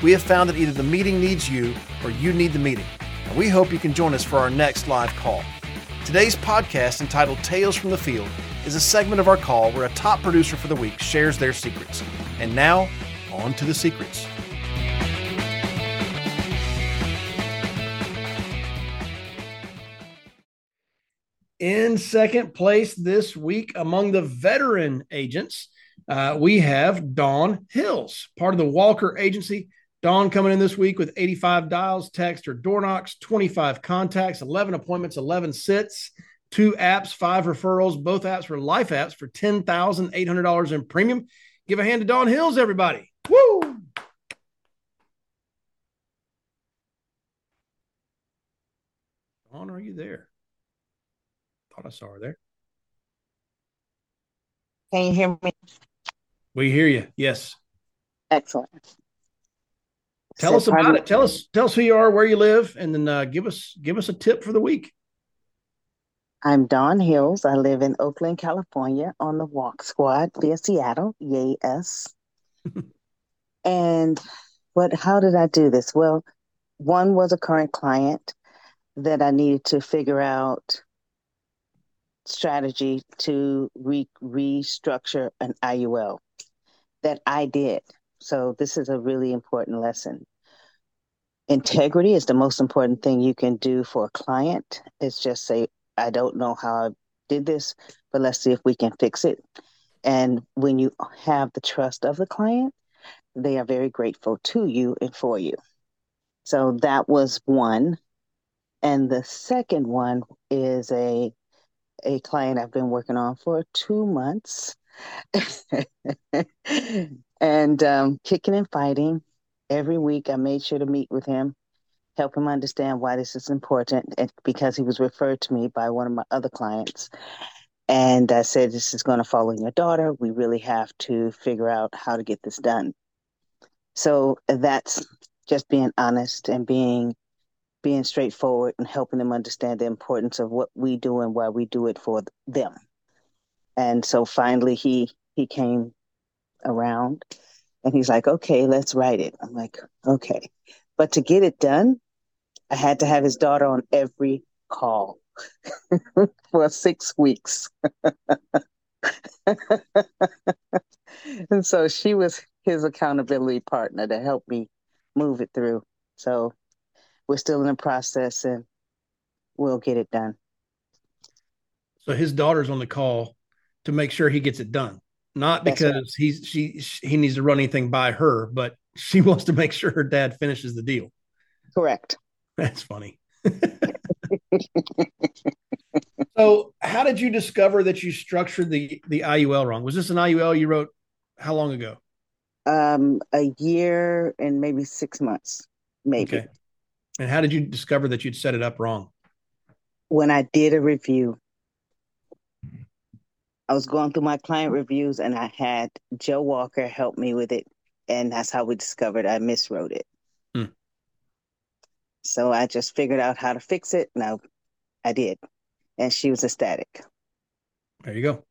We have found that either the meeting needs you or you need the meeting, and we hope you can join us for our next live call. Today's podcast, entitled Tales from the Field, is a segment of our call where a top producer for the week shares their secrets. And now, on to the secrets. In second place this week among the veteran agents, uh, we have Dawnn Hills, part of the Walker Agency. Dawnn coming in this week with 85 dials, text, or door knocks, 25 contacts, 11 appointments, 11 sits two apps, five referrals. Both apps were life apps for $10,800 in premium. Give a hand to Dawnn Hills, everybody. Woo! Dawnn, are you there? Thought I saw her there. Can you hear me? We hear you. Yes. Excellent. Tell us about it. Tell us tell us who you are, where you live, and then uh, give us give us a tip for the week. I'm Dawnn Hills. I live in Oakland, California on the Walk Squad via Seattle. Yes. and what how did I do this? Well, one was a current client that I needed to figure out strategy to re- restructure an IUL that I did. So this is a really important lesson. Integrity is the most important thing you can do for a client. Is just say, I don't know how I did this, but let's see if we can fix it. And when you have the trust of the client, they are very grateful to you and for you. So that was one. And the second one is a a client I've been working on for two months. and um, kicking and fighting. Every week I made sure to meet with him help him understand why this is important and because he was referred to me by one of my other clients. And i said this is going to fall on your daughter. We really have to figure out how to get this done. So that's just being honest and being being straightforward and helping them understand the importance of what we do and why we do it for them. And so finally he he came around and he's like okay let's write it i'm like okay but to get it done I had to have his daughter on every call for six weeks. and so she was his accountability partner to help me move it through. So we're still in the process and we'll get it done. So his daughter's on the call to make sure he gets it done. Not because right. he's she, she he needs to run anything by her, but she wants to make sure her dad finishes the deal. Correct. That's funny. so, how did you discover that you structured the the IUL wrong? Was this an IUL you wrote how long ago? Um, a year and maybe six months, maybe. Okay. And how did you discover that you'd set it up wrong? When I did a review, I was going through my client reviews and I had Joe Walker help me with it. And that's how we discovered I miswrote it. So I just figured out how to fix it. No, I did. And she was ecstatic. There you go.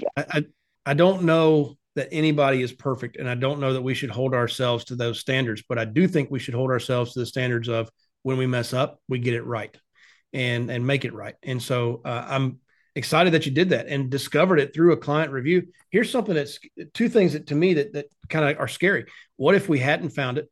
Yeah. I, I, I don't know that anybody is perfect, and I don't know that we should hold ourselves to those standards, but I do think we should hold ourselves to the standards of when we mess up, we get it right and and make it right. And so uh, I'm excited that you did that and discovered it through a client review. Here's something that's two things that to me that that kind of are scary. What if we hadn't found it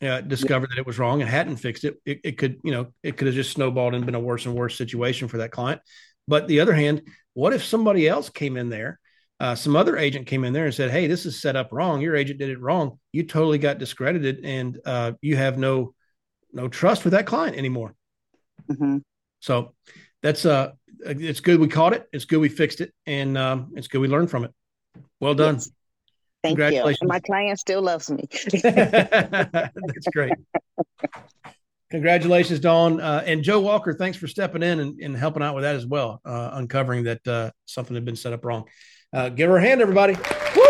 uh, discovered yeah. that it was wrong and hadn't fixed it, it, it could, you know, it could have just snowballed and been a worse and worse situation for that client. But the other hand, what if somebody else came in there, uh, some other agent came in there and said, "Hey, this is set up wrong. Your agent did it wrong. You totally got discredited, and uh, you have no no trust with that client anymore." Mm-hmm. So that's uh, it's good we caught it. It's good we fixed it, and um, it's good we learned from it. Well done. Yes. Thank you. And my client still loves me. That's great. Congratulations, Dawnn. Uh, and Joe Walker, thanks for stepping in and, and helping out with that as well, uh, uncovering that uh, something had been set up wrong. Uh, give her a hand, everybody. Woo!